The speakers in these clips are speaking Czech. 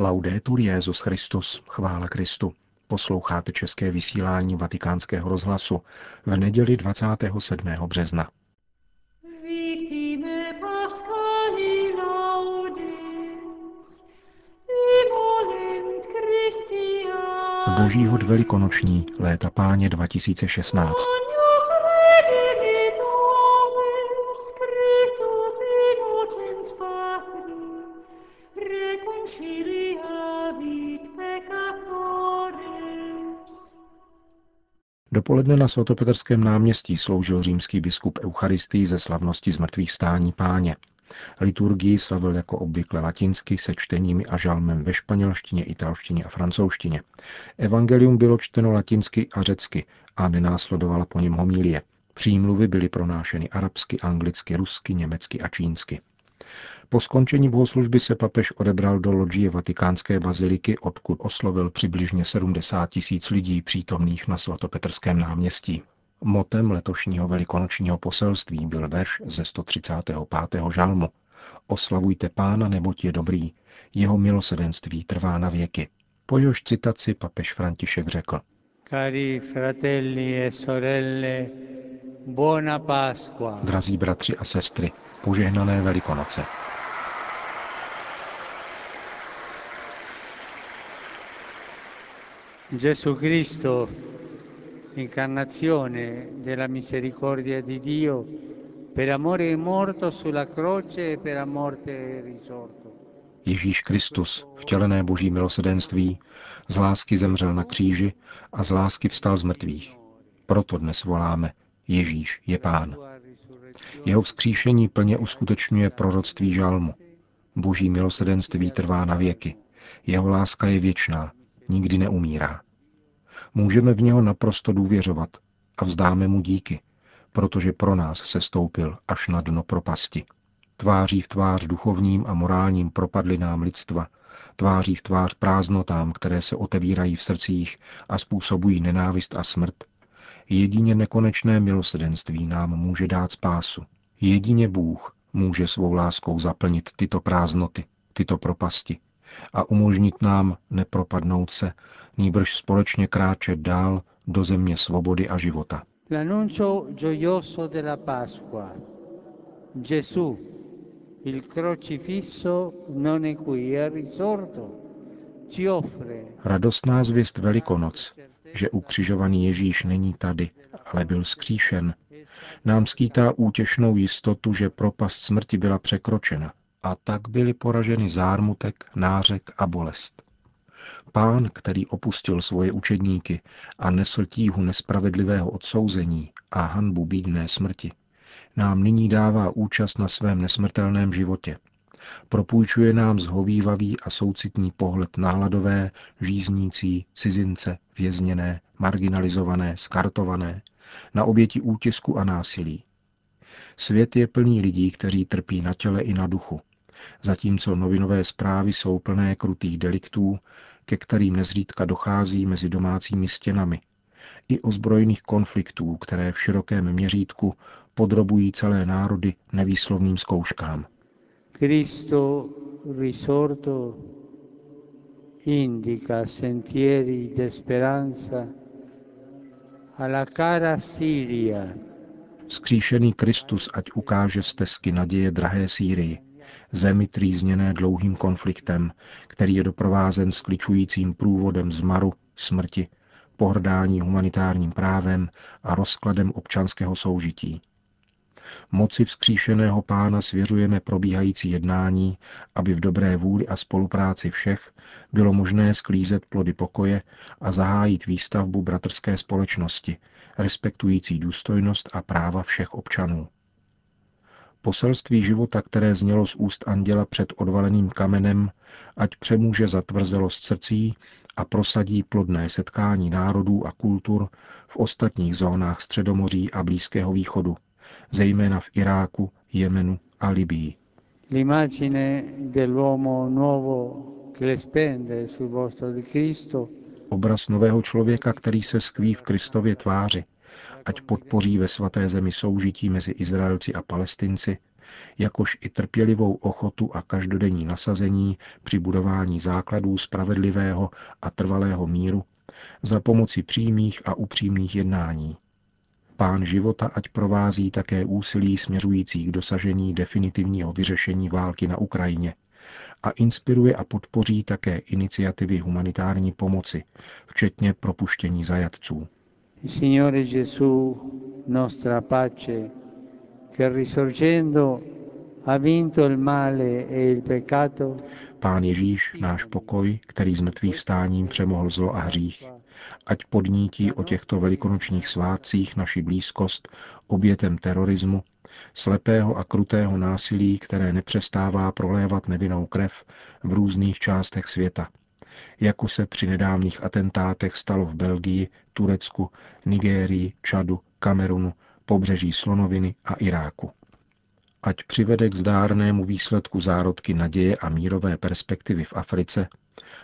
Laudetur Jezus Christus, chvála Kristu. Posloucháte české vysílání Vatikánského rozhlasu v neděli 27. března. Boží hod velikonoční léta páně 2016. Dopoledne na svatopetrském náměstí sloužil římský biskup Eucharistii ze slavnosti zmrtvých stání páně. Liturgii slavil jako obvykle latinsky se čteními a žalmem ve španělštině, italštině a francouzštině. Evangelium bylo čteno latinsky a řecky a nenásledovala po něm homilie. Přímluvy byly pronášeny arabsky, anglicky, rusky, německy a čínsky. Po skončení bohoslužby se papež odebral do loďie vatikánské baziliky, odkud oslovil přibližně 70 tisíc lidí přítomných na svatopetrském náměstí. Motem letošního velikonočního poselství byl verš ze 135. žalmu. Oslavujte pána, neboť je dobrý, jeho milosedenství trvá na věky. Po jehož citaci papež František řekl. Cari fratelli e sorelle. Drazí bratři a sestry, požehnané velikonoce. Gesù Cristo, incarnazione della misericordia di Dio, per amore è morto sulla croce e per morte è risorto. Ježíš Kristus, vtělené boží milosedenství, z lásky zemřel na kříži a z lásky vstal z mrtvých. Proto dnes voláme, Ježíš je Pán. Jeho vzkříšení plně uskutečňuje proroctví žalmu. Boží milosedenství trvá na věky. Jeho láska je věčná, nikdy neumírá. Můžeme v něho naprosto důvěřovat a vzdáme mu díky, protože pro nás se stoupil až na dno propasti. Tváří v tvář duchovním a morálním propadlinám lidstva, tváří v tvář prázdnotám, které se otevírají v srdcích a způsobují nenávist a smrt, jedině nekonečné milosedenství nám může dát spásu. Jedině Bůh může svou láskou zaplnit tyto prázdnoty, tyto propasti a umožnit nám nepropadnout se, nýbrž společně kráčet dál do země svobody a života. L'annuncio gioioso della Pasqua. Gesù, il crocifisso non è qui, è risorto. Radostná zvěst Velikonoc, že ukřižovaný Ježíš není tady, ale byl skříšen, nám skýtá útěšnou jistotu, že propast smrti byla překročena a tak byly poraženy zármutek, nářek a bolest. Pán, který opustil svoje učedníky a nesl tíhu nespravedlivého odsouzení a hanbu bídné smrti, nám nyní dává účast na svém nesmrtelném životě. Propůjčuje nám zhovývavý a soucitný pohled náladové, žíznící, cizince, vězněné, marginalizované, skartované, na oběti útisku a násilí. Svět je plný lidí, kteří trpí na těle i na duchu, zatímco novinové zprávy jsou plné krutých deliktů, ke kterým nezřídka dochází mezi domácími stěnami, i ozbrojených konfliktů, které v širokém měřítku podrobují celé národy nevýslovným zkouškám. Cristo risorto indica sentieri de speranza alla cara Siria. Skříšený Kristus ať ukáže stezky naděje drahé Sýrii, zemi trýzněné dlouhým konfliktem, který je doprovázen skličujícím průvodem zmaru, smrti, pohrdání humanitárním právem a rozkladem občanského soužití. Moci vzkříšeného pána svěřujeme probíhající jednání, aby v dobré vůli a spolupráci všech bylo možné sklízet plody pokoje a zahájit výstavbu bratrské společnosti, respektující důstojnost a práva všech občanů. Poselství života, které znělo z úst anděla před odvaleným kamenem, ať přemůže zatvrzelost srdcí a prosadí plodné setkání národů a kultur v ostatních zónách Středomoří a Blízkého východu, zejména v Iráku, Jemenu a Libii. Obraz nového člověka, který se skví v Kristově tváři, ať podpoří ve svaté zemi soužití mezi Izraelci a Palestinci jakož i trpělivou ochotu a každodenní nasazení při budování základů spravedlivého a trvalého míru za pomoci přímých a upřímných jednání. Pán života ať provází také úsilí směřující k dosažení definitivního vyřešení války na Ukrajině a inspiruje a podpoří také iniciativy humanitární pomoci, včetně propuštění zajatců. Signore Gesù, nostra pace, che risorgendo ha vinto il male e il peccato, Pán Ježíš, náš pokoj, který s mrtvých vstáním přemohl zlo a hřích, ať podnítí o těchto velikonočních svátcích naši blízkost obětem terorismu, slepého a krutého násilí, které nepřestává prolévat nevinnou krev v různých částech světa, jako se při nedávných atentátech stalo v Belgii, Turecku, Nigérii, Čadu, Kamerunu, pobřeží Slonoviny a Iráku. Ať přivede k zdárnému výsledku zárodky naděje a mírové perspektivy v Africe,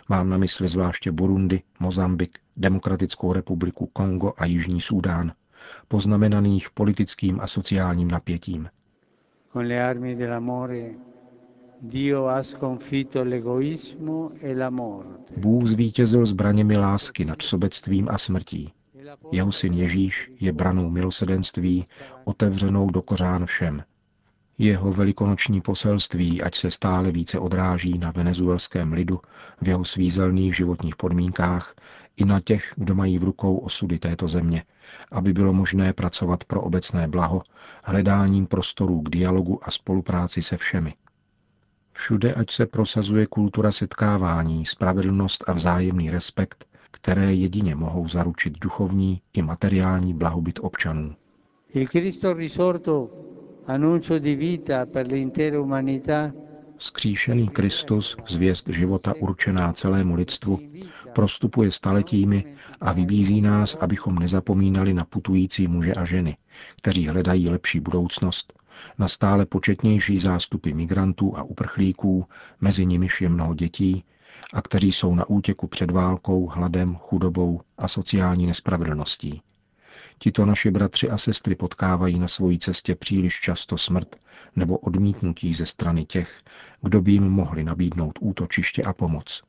mám na mysli zvláště Burundi, Mozambik, Demokratickou republiku Kongo a Jižní Súdán, poznamenaných politickým a sociálním napětím. con le armi dell'amore, Dio ha sconfitto l'egoismo e la morte. Bůh zvítězil zbraněmi lásky nad sobectvím a smrtí. Jeho syn Ježíš je branou milosedenství, otevřenou do kořán všem. Jeho velikonoční poselství, ať se stále více odráží na venezuelském lidu v jeho svízelných životních podmínkách i na těch, kdo mají v rukou osudy této země, aby bylo možné pracovat pro obecné blaho, hledáním prostorů k dialogu a spolupráci se všemi. Všude, ať se prosazuje kultura setkávání, spravedlnost a vzájemný respekt, které jedině mohou zaručit duchovní i materiální blahobyt občanů. Il Cristo risorto, Skříšený Kristus, zvěst života určená celému lidstvu, prostupuje staletími a vybízí nás, abychom nezapomínali na putující muže a ženy, kteří hledají lepší budoucnost, na stále početnější zástupy migrantů a uprchlíků, mezi nimiž je mnoho dětí, a kteří jsou na útěku před válkou, hladem, chudobou a sociální nespravedlností. Tito naši bratři a sestry potkávají na své cestě příliš často smrt nebo odmítnutí ze strany těch, kdo by jim mohli nabídnout útočiště a pomoc.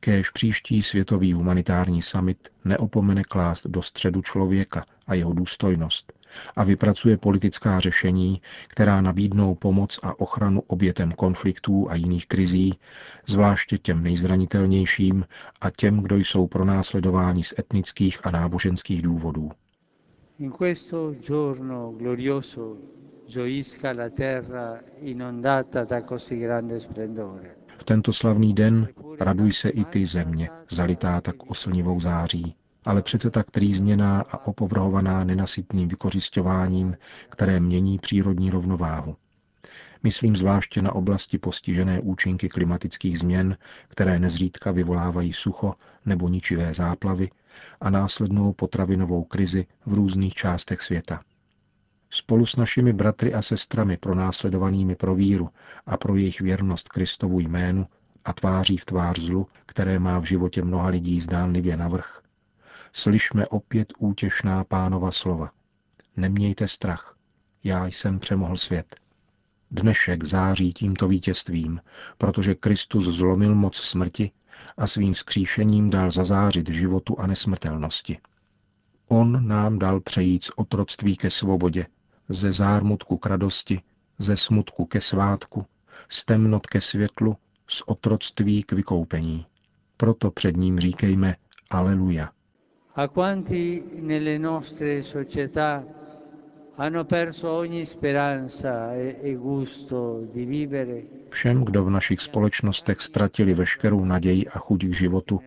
Kéž příští světový humanitární summit neopomene klást do středu člověka a jeho důstojnost a vypracuje politická řešení, která nabídnou pomoc a ochranu obětem konfliktů a jiných krizí, zvláště těm nejzranitelnějším a těm, kdo jsou pronásledováni z etnických a náboženských důvodů. In questo giorno glorioso gioisca la terra inondata da così grande splendore. V tento slavný den raduj se i ty země, zalitá tak oslnivou září, ale přece tak trýzněná a opovrhovaná nenasytným vykořišťováním, které mění přírodní rovnováhu. Myslím zvláště na oblasti postižené účinky klimatických změn, které nezřídka vyvolávají sucho nebo ničivé záplavy a následnou potravinovou krizi v různých částech světa. Spolu s našimi bratry a sestrami pronásledovanými pro víru a pro jejich věrnost Kristovu jménu a tváří v tvář zlu, které má v životě mnoha lidí zdánlivě navrh, slyšme opět útěšná pánova slova. Nemějte strach, já jsem přemohl svět. Dnešek září tímto vítězstvím, protože Kristus zlomil moc smrti a svým skříšením dal zazářit životu a nesmrtelnosti. On nám dal přejít z otroctví ke svobodě, ze zármutku k radosti, ze smutku ke svátku, z temnot ke světlu, z otroctví k vykoupení. Proto před ním říkejme Aleluja. A quanti nelle nostre società Všem, kdo v našich společnostech ztratili veškerou naději a chuť k životu,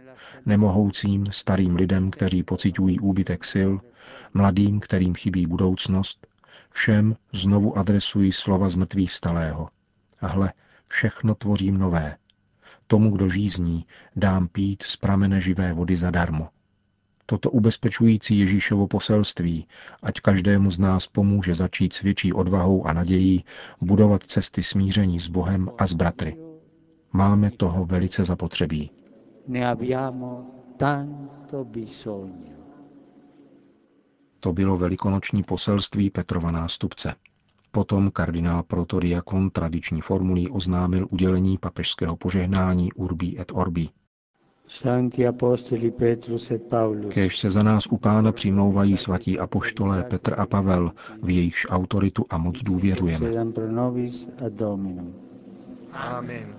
nemohoucím starým lidem, kteří pocitují úbytek sil, mladým, kterým chybí budoucnost, všem znovu adresují slova z mrtvých vstalého. A hle, všechno tvořím nové. Tomu, kdo žízní, dám pít z pramene živé vody zadarmo. Toto ubezpečující Ježíšovo poselství, ať každému z nás pomůže začít s větší odvahou a nadějí budovat cesty smíření s Bohem a s bratry. Máme toho velice zapotřebí. To bylo velikonoční poselství Petrova nástupce. Potom kardinál Protodiakon tradiční formulí oznámil udělení papežského požehnání Urbi et Orbi. Kéž se za nás u pána přimlouvají svatí apoštolé Petr a Pavel, v jejichž autoritu a moc důvěřujeme. Amen.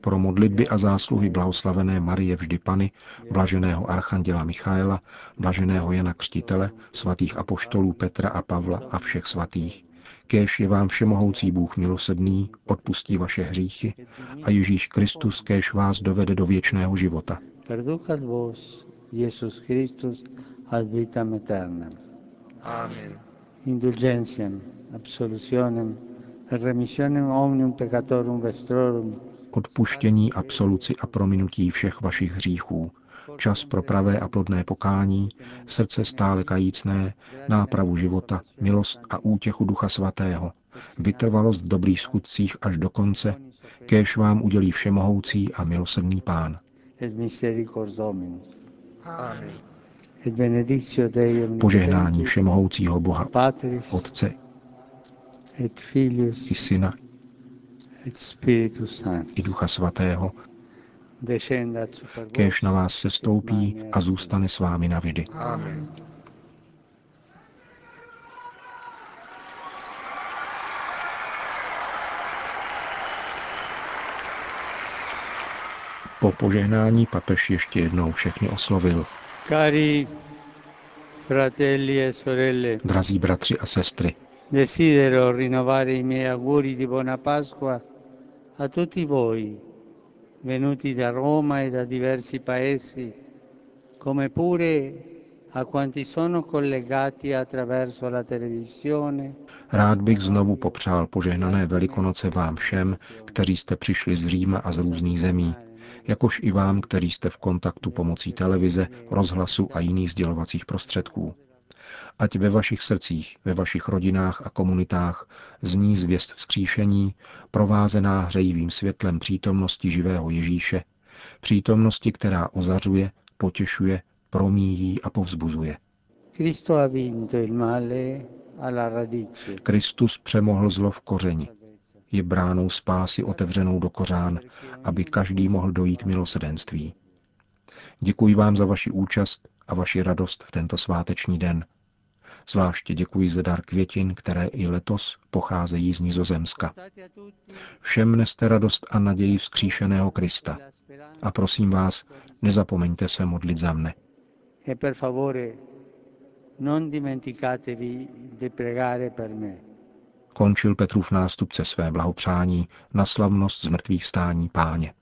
Pro modlitby a zásluhy blahoslavené Marie vždy Pany, blaženého archanděla Michaela, blaženého Jana Křtitele, svatých apoštolů Petra a Pavla a všech svatých. Kéž je vám všemohoucí Bůh milosrdný, odpustí vaše hříchy a Ježíš Kristus kéž vás dovede do věčného života. Iesus Christus, ad vitam aeternam. Amen. Indulgentiam, absolutionem, et remissionem omnium peccatorum vestrorum, Odpuštění, absoluci a prominutí všech vašich hříchů, čas pro pravé a plodné pokání, srdce stále kajícné, nápravu života, milost a útěchu Ducha Svatého, vytrvalost v dobrých skutcích až do konce, kéž vám udělí všemohoucí a milosrdný Pán. Požehnání všemohoucího Boha, Otce i Syna i Ducha Svatého, kéž na vás se stoupí a zůstane s vámi navždy. Amen. Po požehnání papež ještě jednou všechny oslovil. Cari fratelli e sorelle, Drazí bratři a sestry, desidero rinnovare i miei auguri di buona Pasqua a tutti voi, venuti da Roma e da diversi paesi, come pure a quanti sono collegati attraverso la televisione rád bych znovu popřál požehnané velikonoce vám všem, kteří jste přišli z Říma a z různých zemí, jakož i vám, kteří jste v kontaktu pomocí televize, rozhlasu a jiných sdělovacích prostředků. Ať ve vašich srdcích, ve vašich rodinách a komunitách zní zvěst vzkříšení, provázená hřejivým světlem přítomnosti živého Ježíše, přítomnosti, která ozařuje, potěšuje, promíjí a povzbuzuje. Kristus přemohl zlo v kořeni. Je bránou spásy otevřenou do kořán, aby každý mohl dojít milosedenství. Děkuji vám za vaši účast a vaši radost v tento sváteční den. Zvláště děkuji za dar květin, které i letos pocházejí z Nizozemska. Všem neste radost a naději vzkříšeného Krista. A prosím vás, nezapomeňte se modlit za mne. E per favore non dimenticatevi di pregare per me. Končil Petrův nástupce své blahopřání na slavnost zmrtvých vstání páně.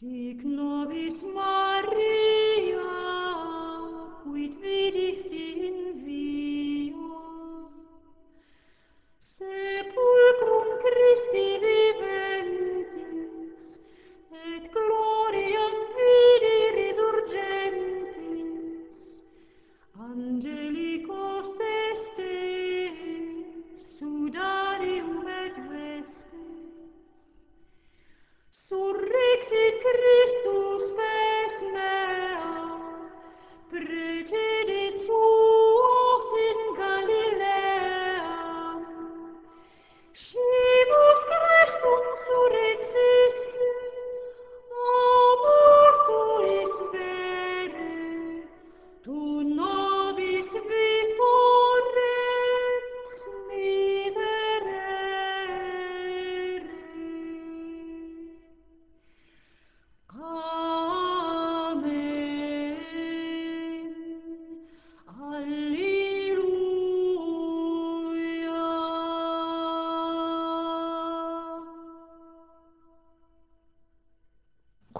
Dic nobis surrexit Christus